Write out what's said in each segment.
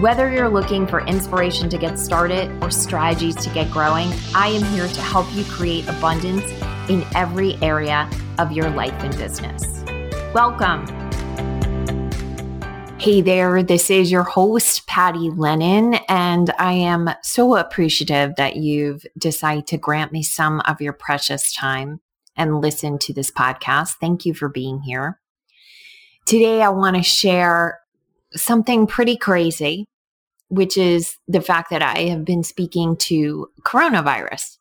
Whether you're looking for inspiration to get started or strategies to get growing, I am here to help you create abundance in every area of your life and business. Welcome. Hey there, this is your host, Patty Lennon, and I am so appreciative that you've decided to grant me some of your precious time and listen to this podcast. Thank you for being here. Today, I want to share something pretty crazy, which is the fact that I have been speaking to coronavirus.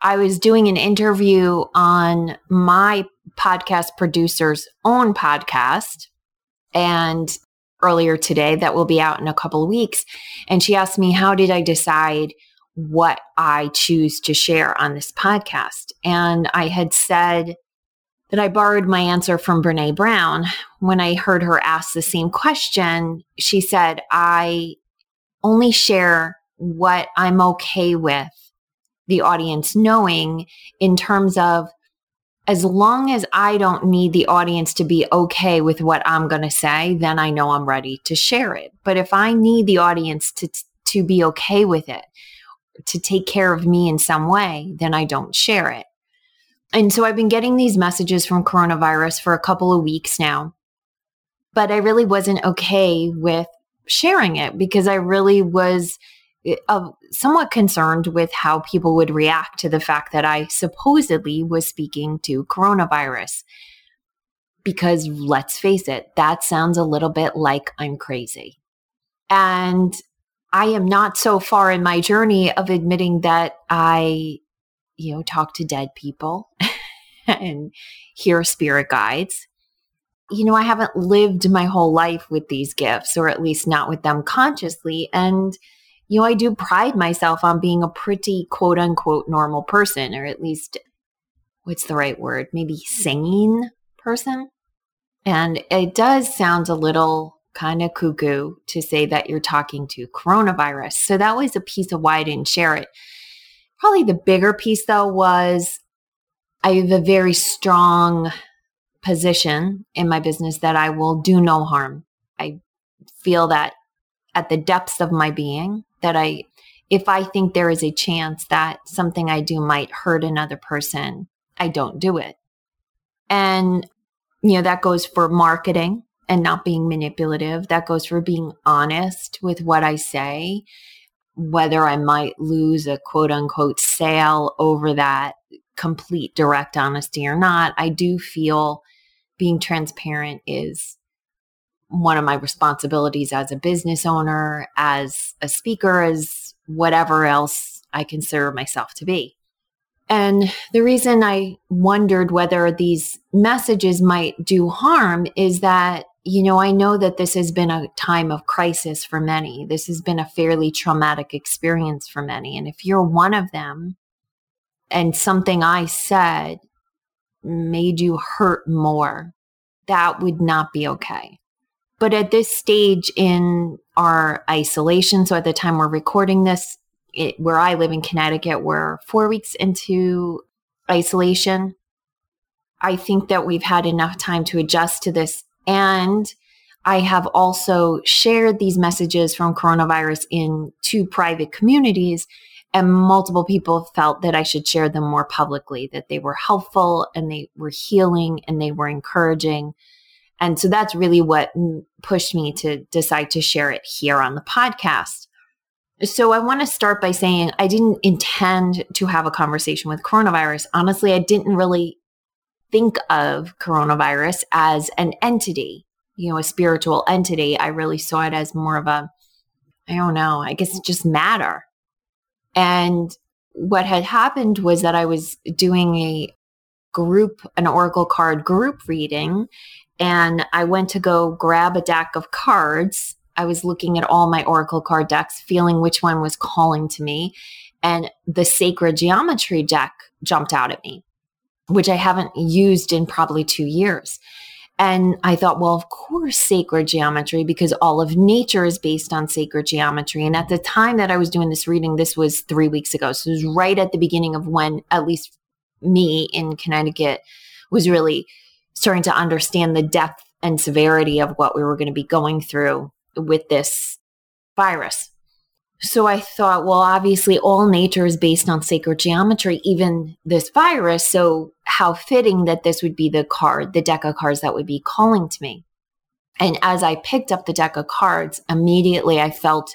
I was doing an interview on my podcast producer's own podcast and earlier today that will be out in a couple of weeks and she asked me how did I decide what I choose to share on this podcast and I had said that I borrowed my answer from Brene Brown. When I heard her ask the same question, she said, I only share what I'm okay with the audience knowing in terms of as long as I don't need the audience to be okay with what I'm going to say, then I know I'm ready to share it. But if I need the audience to, to be okay with it, to take care of me in some way, then I don't share it. And so I've been getting these messages from coronavirus for a couple of weeks now, but I really wasn't okay with sharing it because I really was uh, somewhat concerned with how people would react to the fact that I supposedly was speaking to coronavirus. Because let's face it, that sounds a little bit like I'm crazy. And I am not so far in my journey of admitting that I you know, talk to dead people and hear spirit guides. You know, I haven't lived my whole life with these gifts, or at least not with them consciously. And, you know, I do pride myself on being a pretty quote unquote normal person, or at least, what's the right word? Maybe sane person. And it does sound a little kind of cuckoo to say that you're talking to coronavirus. So that was a piece of why I didn't share it Probably the bigger piece though was I have a very strong position in my business that I will do no harm. I feel that at the depths of my being that I if I think there is a chance that something I do might hurt another person, I don't do it. And you know, that goes for marketing and not being manipulative. That goes for being honest with what I say whether I might lose a quote unquote sale over that complete direct honesty or not, I do feel being transparent is one of my responsibilities as a business owner, as a speaker, as whatever else I consider myself to be. And the reason I wondered whether these messages might do harm is that you know, I know that this has been a time of crisis for many. This has been a fairly traumatic experience for many. And if you're one of them and something I said made you hurt more, that would not be okay. But at this stage in our isolation, so at the time we're recording this, it, where I live in Connecticut, we're four weeks into isolation. I think that we've had enough time to adjust to this and I have also shared these messages from coronavirus in two private communities and multiple people felt that I should share them more publicly, that they were helpful and they were healing and they were encouraging. And so that's really what pushed me to decide to share it here on the podcast. So I want to start by saying I didn't intend to have a conversation with coronavirus. Honestly, I didn't really think of coronavirus as an entity, you know, a spiritual entity. I really saw it as more of a, I don't know, I guess just matter. And what had happened was that I was doing a group, an Oracle card group reading, and I went to go grab a deck of cards I was looking at all my oracle card decks, feeling which one was calling to me, and the sacred geometry deck jumped out at me, which I haven't used in probably two years. And I thought, well, of course, sacred geometry, because all of nature is based on sacred geometry. And at the time that I was doing this reading, this was three weeks ago. So it was right at the beginning of when, at least me in Connecticut, was really starting to understand the depth and severity of what we were going to be going through with this virus. So I thought, well, obviously, all nature is based on sacred geometry, even this virus. So, how fitting that this would be the card, the deck of cards that would be calling to me. And as I picked up the deck of cards, immediately I felt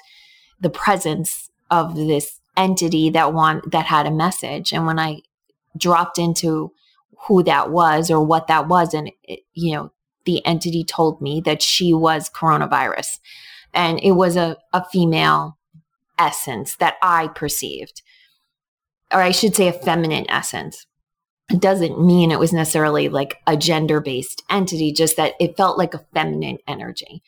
the presence of this entity that want that had a message. And when I dropped into who that was or what that was, and it, you know, the entity told me that she was coronavirus, and it was a, a female essence that I perceived, or I should say a feminine essence. It doesn't mean it was necessarily like a gender based entity, just that it felt like a feminine energy.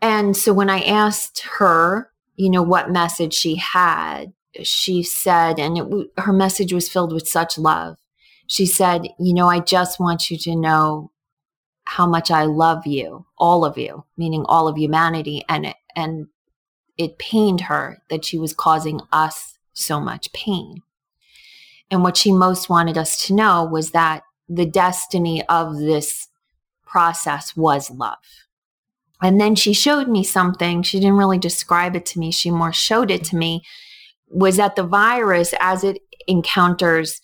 And so when I asked her, you know, what message she had, she said, and her message was filled with such love. She said, You know, I just want you to know how much I love you, all of you, meaning all of humanity. And, and it pained her that she was causing us so much pain. And what she most wanted us to know was that the destiny of this process was love. And then she showed me something. She didn't really describe it to me, she more showed it to me. Was that the virus, as it encounters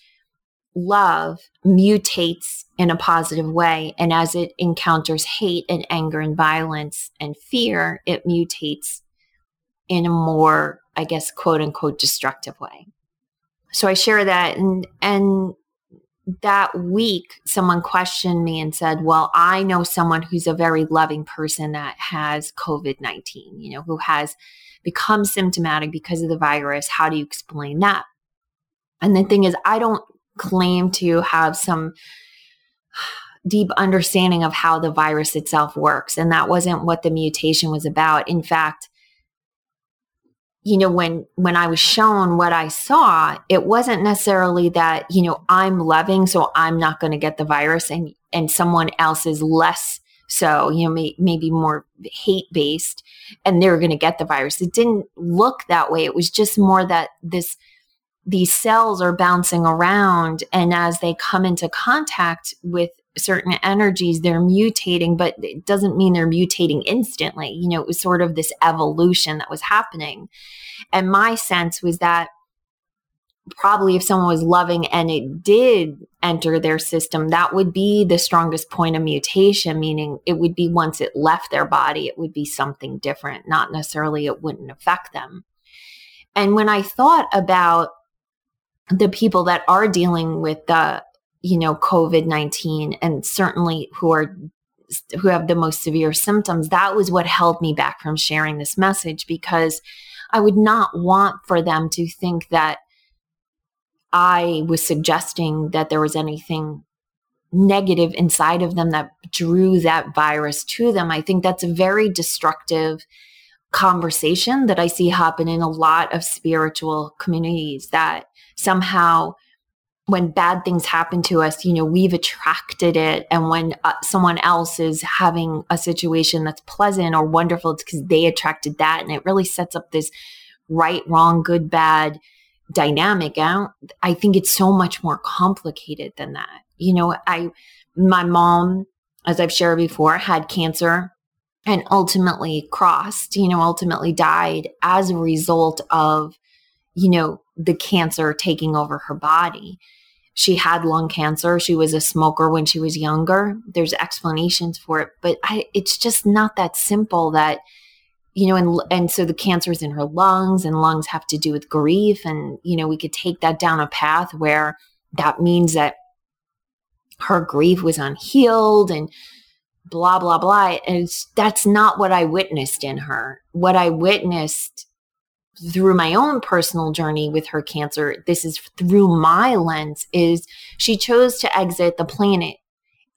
love, mutates in a positive way. And as it encounters hate and anger and violence and fear, it mutates in a more, I guess, quote unquote, destructive way. So I share that. And, and that week, someone questioned me and said, Well, I know someone who's a very loving person that has COVID 19, you know, who has become symptomatic because of the virus. How do you explain that? And the thing is, I don't claim to have some deep understanding of how the virus itself works. And that wasn't what the mutation was about. In fact, you know when when i was shown what i saw it wasn't necessarily that you know i'm loving so i'm not going to get the virus and and someone else is less so you know may, maybe more hate based and they're going to get the virus. It didn't look that way. It was just more that this these cells are bouncing around and as they come into contact with certain energies they're mutating but it doesn't mean they're mutating instantly. You know it was sort of this evolution that was happening. And my sense was that probably if someone was loving and it did enter their system that would be the strongest point of mutation meaning it would be once it left their body it would be something different not necessarily it wouldn't affect them. And when i thought about the people that are dealing with the you know, COVID 19 and certainly who are who have the most severe symptoms, that was what held me back from sharing this message because I would not want for them to think that I was suggesting that there was anything negative inside of them that drew that virus to them. I think that's a very destructive conversation that I see happen in a lot of spiritual communities that somehow when bad things happen to us, you know, we've attracted it. And when uh, someone else is having a situation that's pleasant or wonderful, it's because they attracted that. And it really sets up this right, wrong, good, bad dynamic. I, I think it's so much more complicated than that. You know, I, my mom, as I've shared before, had cancer and ultimately crossed, you know, ultimately died as a result of, you know, the cancer taking over her body she had lung cancer. She was a smoker when she was younger. There's explanations for it, but I, it's just not that simple that, you know, and, and so the cancer is in her lungs and lungs have to do with grief. And, you know, we could take that down a path where that means that her grief was unhealed and blah, blah, blah. And that's not what I witnessed in her. What I witnessed through my own personal journey with her cancer, this is through my lens, is she chose to exit the planet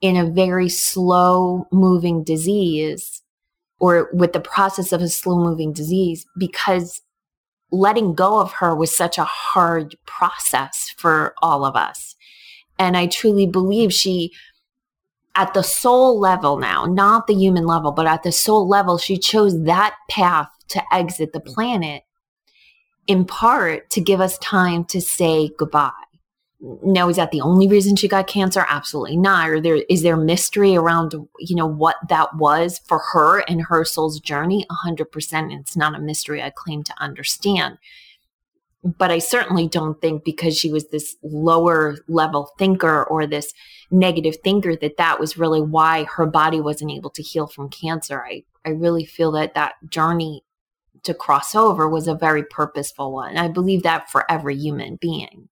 in a very slow moving disease or with the process of a slow moving disease because letting go of her was such a hard process for all of us. And I truly believe she, at the soul level now, not the human level, but at the soul level, she chose that path to exit the planet in part to give us time to say goodbye. Now, is that the only reason she got cancer? Absolutely not. Or there is there mystery around, you know, what that was for her and her soul's journey? A hundred percent. It's not a mystery I claim to understand. But I certainly don't think because she was this lower level thinker or this negative thinker that that was really why her body wasn't able to heal from cancer. I, I really feel that that journey to cross over was a very purposeful one. I believe that for every human being.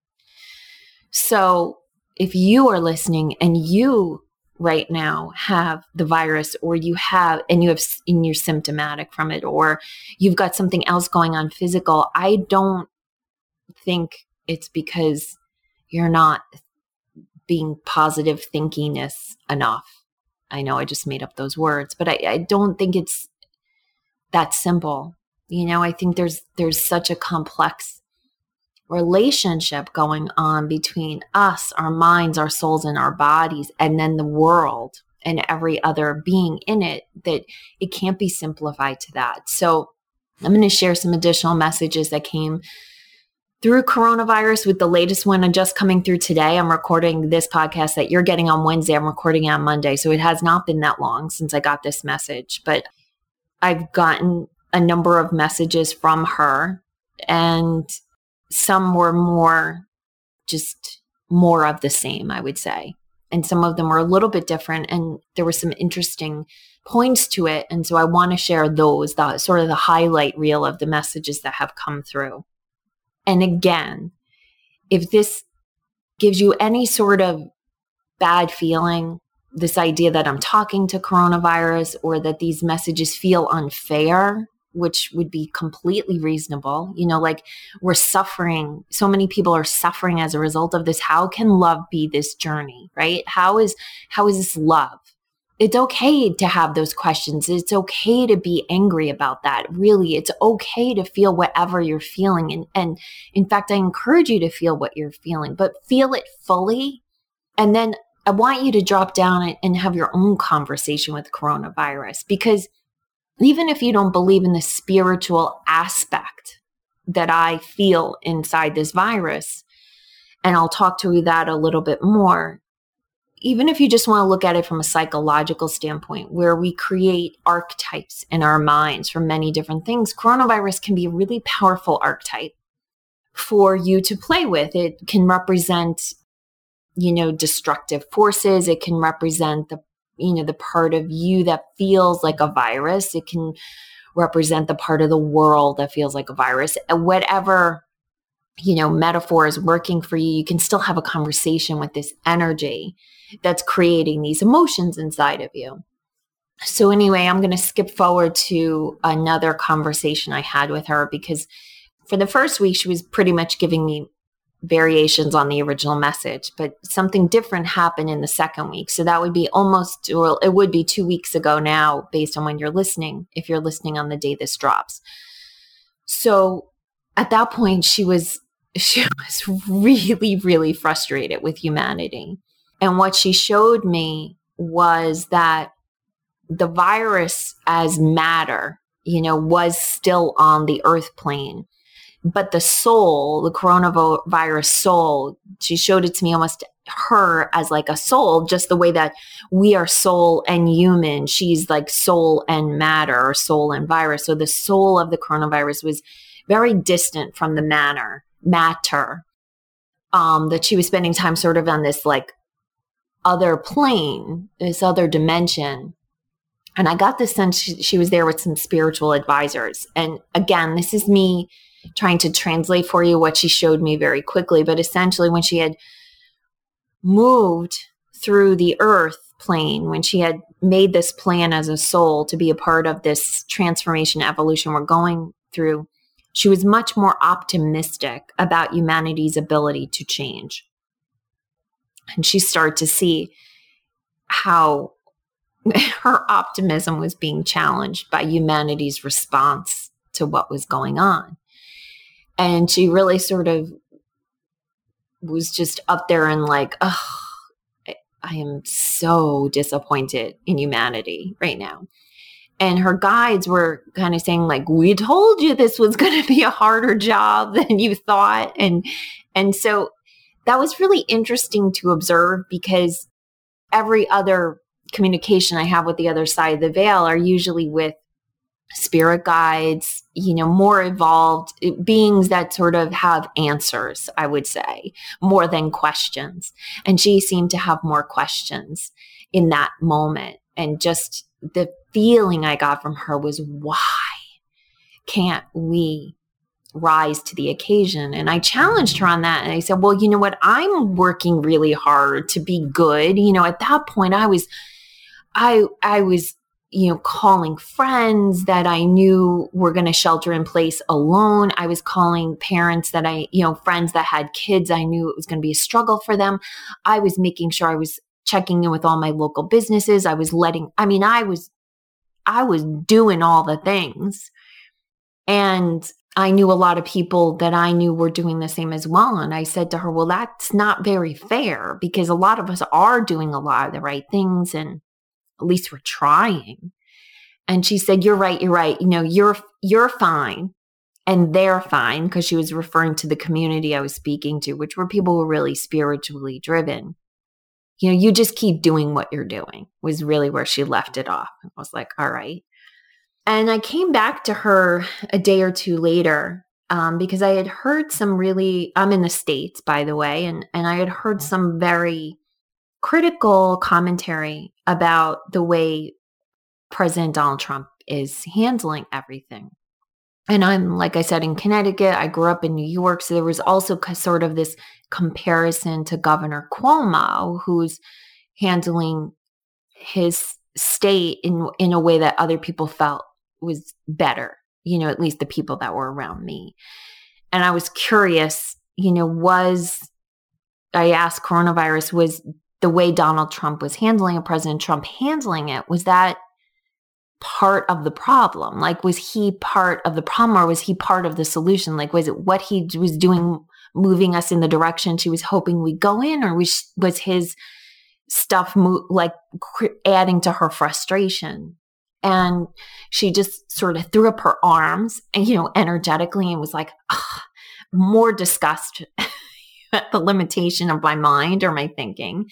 So if you are listening and you right now have the virus or you have and you have and you're symptomatic from it or you've got something else going on physical i don't think it's because you're not being positive thinkingness enough i know i just made up those words but i, I don't think it's that simple you know i think there's there's such a complex relationship going on between us, our minds, our souls, and our bodies, and then the world and every other being in it that it can't be simplified to that. So I'm going to share some additional messages that came through coronavirus with the latest one just coming through today. I'm recording this podcast that you're getting on Wednesday. I'm recording it on Monday. So it has not been that long since I got this message, but I've gotten a number of messages from her and some were more just more of the same, I would say. And some of them were a little bit different. And there were some interesting points to it. And so I want to share those, the sort of the highlight reel of the messages that have come through. And again, if this gives you any sort of bad feeling, this idea that I'm talking to coronavirus or that these messages feel unfair, which would be completely reasonable. You know, like we're suffering. So many people are suffering as a result of this. How can love be this journey, right? How is how is this love? It's okay to have those questions. It's okay to be angry about that. Really, it's okay to feel whatever you're feeling. And, and in fact, I encourage you to feel what you're feeling, but feel it fully. And then I want you to drop down and have your own conversation with coronavirus because even if you don't believe in the spiritual aspect that I feel inside this virus, and I'll talk to you that a little bit more, even if you just want to look at it from a psychological standpoint, where we create archetypes in our minds for many different things, coronavirus can be a really powerful archetype for you to play with. It can represent, you know, destructive forces. It can represent the you know, the part of you that feels like a virus. It can represent the part of the world that feels like a virus. Uh, whatever, you know, metaphor is working for you, you can still have a conversation with this energy that's creating these emotions inside of you. So, anyway, I'm going to skip forward to another conversation I had with her because for the first week, she was pretty much giving me variations on the original message, but something different happened in the second week. So that would be almost, well, it would be two weeks ago now, based on when you're listening, if you're listening on the day this drops. So at that point, she was, she was really, really frustrated with humanity. And what she showed me was that the virus as matter, you know, was still on the earth plane but the soul, the coronavirus soul, she showed it to me almost her as like a soul, just the way that we are soul and human. She's like soul and matter or soul and virus. So the soul of the coronavirus was very distant from the manner, matter. Um, that she was spending time sort of on this like other plane, this other dimension. And I got the sense she, she was there with some spiritual advisors. And again, this is me trying to translate for you what she showed me very quickly. But essentially, when she had moved through the earth plane, when she had made this plan as a soul to be a part of this transformation evolution we're going through, she was much more optimistic about humanity's ability to change. And she started to see how her optimism was being challenged by humanity's response to what was going on. And she really sort of was just up there and like, oh, I am so disappointed in humanity right now. And her guides were kind of saying, like, we told you this was going to be a harder job than you thought. And, and so that was really interesting to observe because every other communication I have with the other side of the veil are usually with spirit guides, you know, more evolved eh, beings that sort of have answers, I would say, more than questions. And she seemed to have more questions in that moment. And just the feeling I got from her was, why can't we rise to the occasion? And I challenged her on that. And I said, well, you know what? I'm working really hard to be good. You know, at that point, I was. I I was you know, calling friends that I knew were going to shelter in place alone. I was calling parents that I, you know, friends that had kids. I knew it was going to be a struggle for them. I was making sure I was checking in with all my local businesses. I was letting, I mean, I was, I was doing all the things. And I knew a lot of people that I knew were doing the same as well. And I said to her, well, that's not very fair because a lot of us are doing a lot of the right things. And, at least we're trying. And she said, You're right, you're right. You know, you're you're fine. And they're fine because she was referring to the community I was speaking to, which were people who were really spiritually driven. You know, you just keep doing what you're doing, was really where she left it off. I was like, all right. And I came back to her a day or two later um, because I had heard some really, I'm in the States, by the way, and, and I had heard some very critical commentary about the way President Donald Trump is handling everything. And I'm, like I said, in Connecticut. I grew up in New York. So there was also sort of this comparison to Governor Cuomo, who's handling his state in, in a way that other people felt was better, you know, at least the people that were around me. And I was curious, you know, was I asked coronavirus, was the way Donald Trump was handling it, President Trump handling it, was that part of the problem? Like, was he part of the problem or was he part of the solution? Like, was it what he was doing moving us in the direction she was hoping we go in, or was, was his stuff mo- like adding to her frustration? And she just sort of threw up her arms and, you know, energetically and was like, more disgust the limitation of my mind or my thinking.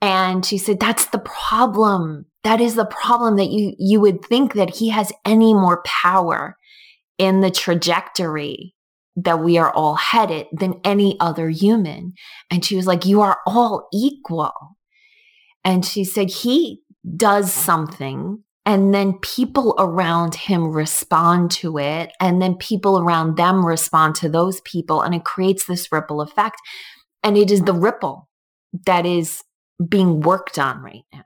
And she said, that's the problem. That is the problem that you, you would think that he has any more power in the trajectory that we are all headed than any other human. And she was like, you are all equal. And she said, he does something and then people around him respond to it. And then people around them respond to those people. And it creates this ripple effect. And it is the ripple that is being worked on right now.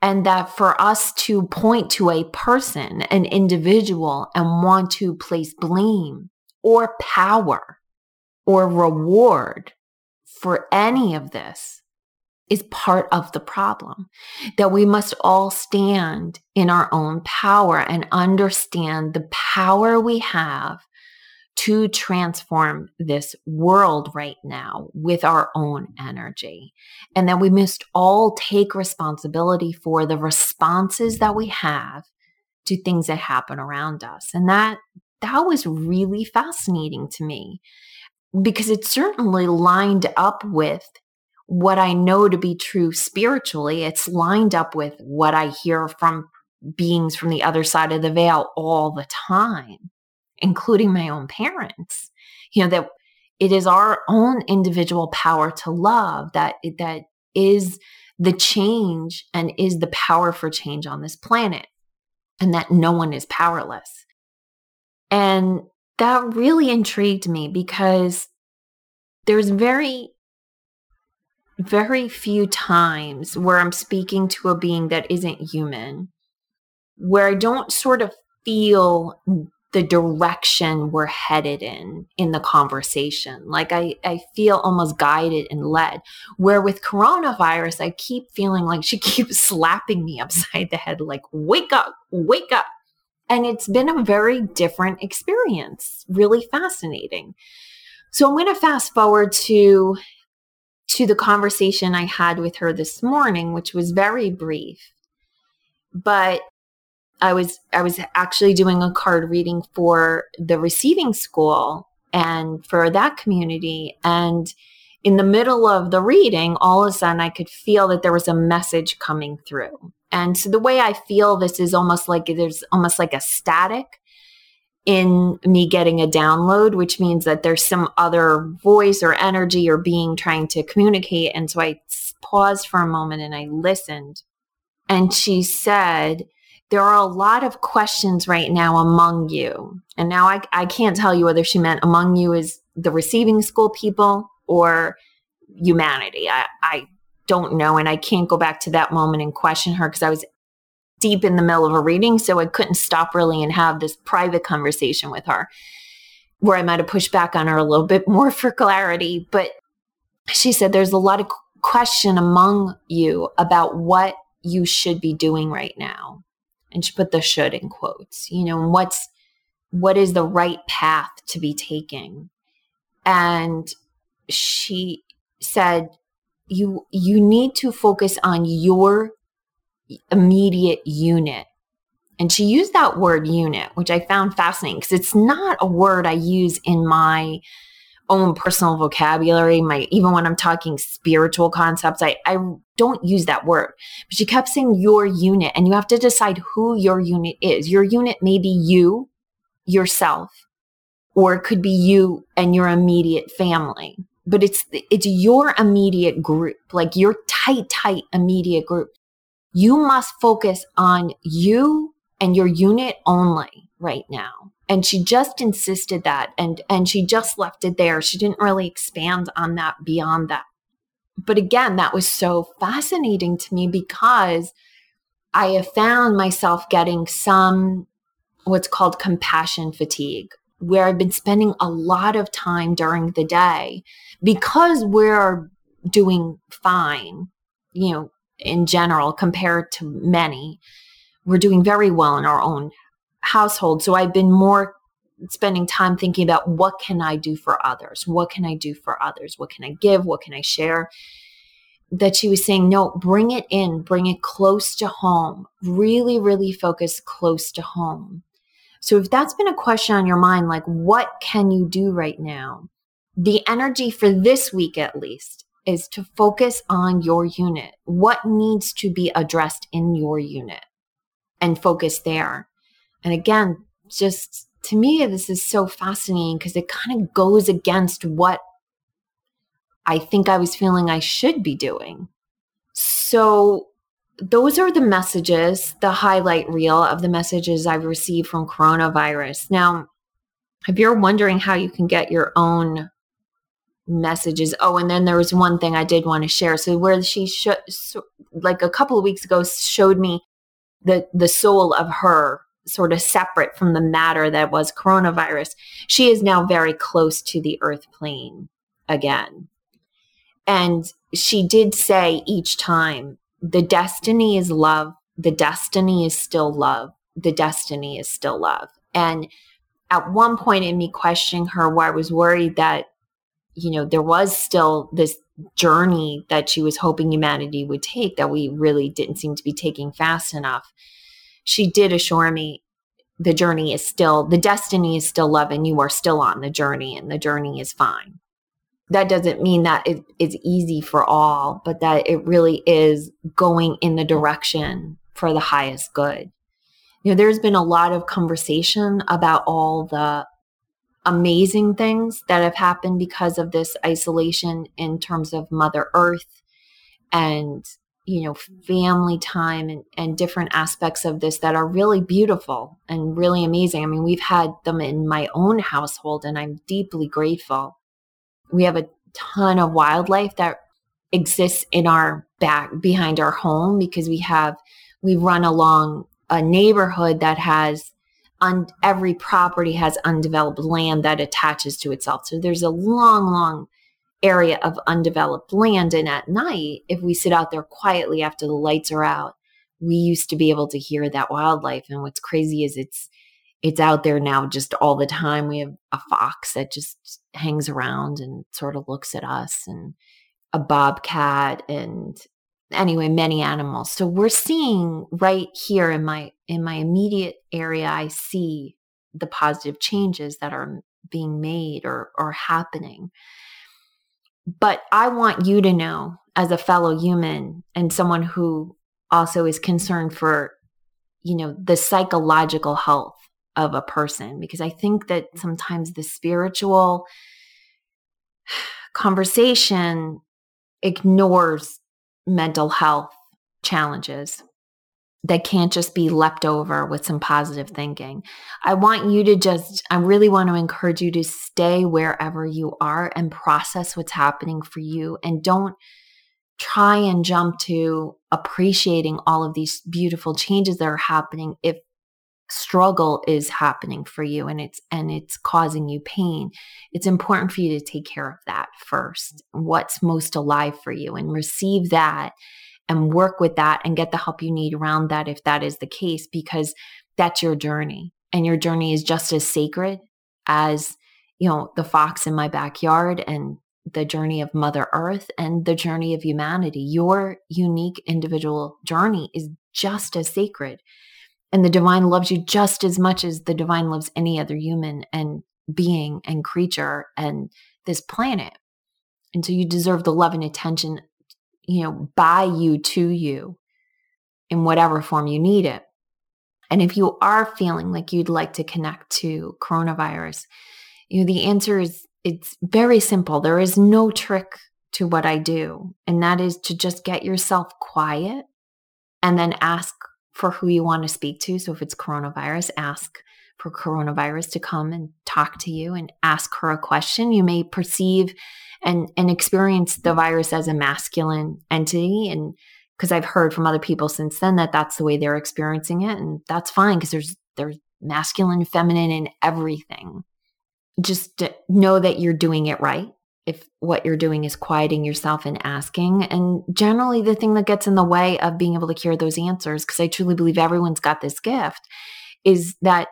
And that for us to point to a person an individual and want to place blame or power or reward for any of this is part of the problem. That we must all stand in our own power and understand the power we have to transform this world right now with our own energy. And that we must all take responsibility for the responses that we have to things that happen around us. And that that was really fascinating to me because it certainly lined up with what I know to be true spiritually. It's lined up with what I hear from beings from the other side of the veil all the time, including my own parents. You know, that it is our own individual power to love that that is the change and is the power for change on this planet and that no one is powerless. And that really intrigued me because there's very very few times where I'm speaking to a being that isn't human, where I don't sort of feel the direction we're headed in in the conversation. Like i i feel almost guided and led. Where with coronavirus i keep feeling like she keeps slapping me upside the head like wake up wake up. And it's been a very different experience. Really fascinating. So i'm going to fast forward to to the conversation i had with her this morning which was very brief but I was I was actually doing a card reading for the receiving school and for that community and in the middle of the reading all of a sudden I could feel that there was a message coming through. And so the way I feel this is almost like there's almost like a static in me getting a download, which means that there's some other voice or energy or being trying to communicate. And so I paused for a moment and I listened. And she said, there are a lot of questions right now among you. And now I, I can't tell you whether she meant among you is the receiving school people or humanity. I, I don't know. And I can't go back to that moment and question her because I was deep in the middle of a reading. So I couldn't stop really and have this private conversation with her where I might have pushed back on her a little bit more for clarity. But she said there's a lot of question among you about what you should be doing right now and she put the should in quotes you know what's what is the right path to be taking and she said you you need to focus on your immediate unit and she used that word unit which i found fascinating because it's not a word i use in my own personal vocabulary, my even when I'm talking spiritual concepts, I, I don't use that word. But she kept saying your unit, and you have to decide who your unit is. Your unit may be you, yourself, or it could be you and your immediate family. But it's it's your immediate group, like your tight, tight immediate group. You must focus on you and your unit only right now. And she just insisted that and and she just left it there. She didn't really expand on that beyond that. But again that was so fascinating to me because i have found myself getting some what's called compassion fatigue where i've been spending a lot of time during the day because we're doing fine you know in general compared to many we're doing very well in our own household. So I've been more spending time thinking about what can I do for others? What can I do for others? What can I give? What can I share? That she was saying, no, bring it in, bring it close to home. Really, really focus close to home. So if that's been a question on your mind, like what can you do right now? The energy for this week, at least, is to focus on your unit. What needs to be addressed in your unit and focus there. And again, just to me, this is so fascinating because it kind of goes against what I think I was feeling I should be doing. So, those are the messages, the highlight reel of the messages I've received from coronavirus. Now, if you're wondering how you can get your own messages, oh, and then there was one thing I did want to share. So, where she, sh- so, like a couple of weeks ago, showed me the the soul of her sort of separate from the matter that was coronavirus, she is now very close to the earth plane again. And she did say each time, the destiny is love, the destiny is still love, the destiny is still love. And at one point in me questioning her, where I was worried that, you know, there was still this journey that she was hoping humanity would take that we really didn't seem to be taking fast enough she did assure me the journey is still, the destiny is still love and you are still on the journey and the journey is fine. That doesn't mean that it is easy for all, but that it really is going in the direction for the highest good. You know, there's been a lot of conversation about all the amazing things that have happened because of this isolation in terms of Mother Earth and you know family time and, and different aspects of this that are really beautiful and really amazing. I mean we've had them in my own household and i'm deeply grateful. We have a ton of wildlife that exists in our back behind our home because we have we run along a neighborhood that has on every property has undeveloped land that attaches to itself. So there's a long, long area of undeveloped land. And at night, if we sit out there quietly after the lights are out, we used to be able to hear that wildlife. And what's crazy is it's it's out there now just all the time. We have a fox that just hangs around and sort of looks at us and a bobcat and anyway many animals. So we're seeing right here in my in my immediate area i see the positive changes that are being made or or happening. But i want you to know as a fellow human and someone who also is concerned for you know the psychological health of a person because i think that sometimes the spiritual conversation ignores mental health challenges that can't just be leapt over with some positive thinking. I want you to just, I really want to encourage you to stay wherever you are and process what's happening for you and don't try and jump to appreciating all of these beautiful changes that are happening if struggle is happening for you and it's and it's causing you pain it's important for you to take care of that first. What's most alive for you and receive that and work with that and get the help you need around that if that is the case because that's your journey and your journey is just as sacred as you know the fox in my backyard and the journey of mother earth and the journey of humanity. Your unique individual journey is just as sacred and the divine loves you just as much as the divine loves any other human and being and creature and this planet. And so you deserve the love and attention, you know, by you to you in whatever form you need it. And if you are feeling like you'd like to connect to coronavirus, you know, the answer is it's very simple. There is no trick to what I do, and that is to just get yourself quiet and then ask for who you want to speak to. So if it's coronavirus, ask for coronavirus to come and talk to you and ask her a question. You may perceive and, and experience the virus as a masculine entity. And because I've heard from other people since then that that's the way they're experiencing it. And that's fine because there's, there's masculine, feminine, and everything. Just know that you're doing it right if what you're doing is quieting yourself and asking. And generally, the thing that gets in the way of being able to hear those answers, because I truly believe everyone's got this gift, is that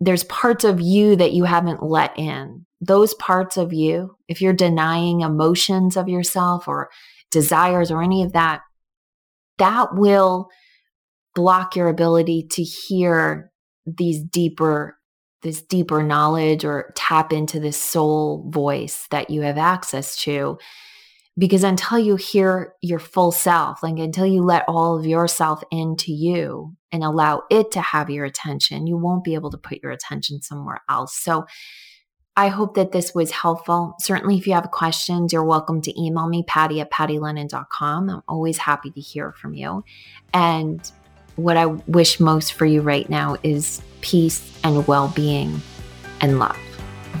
there's parts of you that you haven't let in. Those parts of you, if you're denying emotions of yourself or desires or any of that, that will block your ability to hear these deeper this deeper knowledge or tap into this soul voice that you have access to. Because until you hear your full self, like until you let all of yourself into you and allow it to have your attention, you won't be able to put your attention somewhere else. So I hope that this was helpful. Certainly, if you have questions, you're welcome to email me, Patty at pattylennon.com. I'm always happy to hear from you. And what I wish most for you right now is peace and well being and love.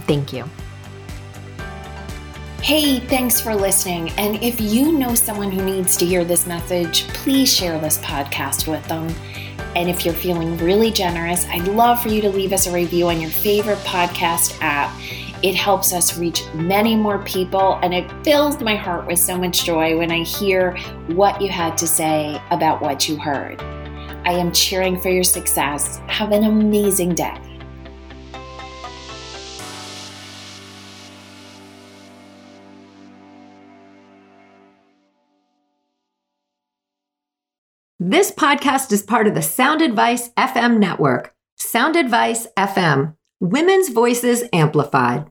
Thank you. Hey, thanks for listening. And if you know someone who needs to hear this message, please share this podcast with them. And if you're feeling really generous, I'd love for you to leave us a review on your favorite podcast app. It helps us reach many more people, and it fills my heart with so much joy when I hear what you had to say about what you heard. I am cheering for your success. Have an amazing day. This podcast is part of the Sound Advice FM network. Sound Advice FM, women's voices amplified.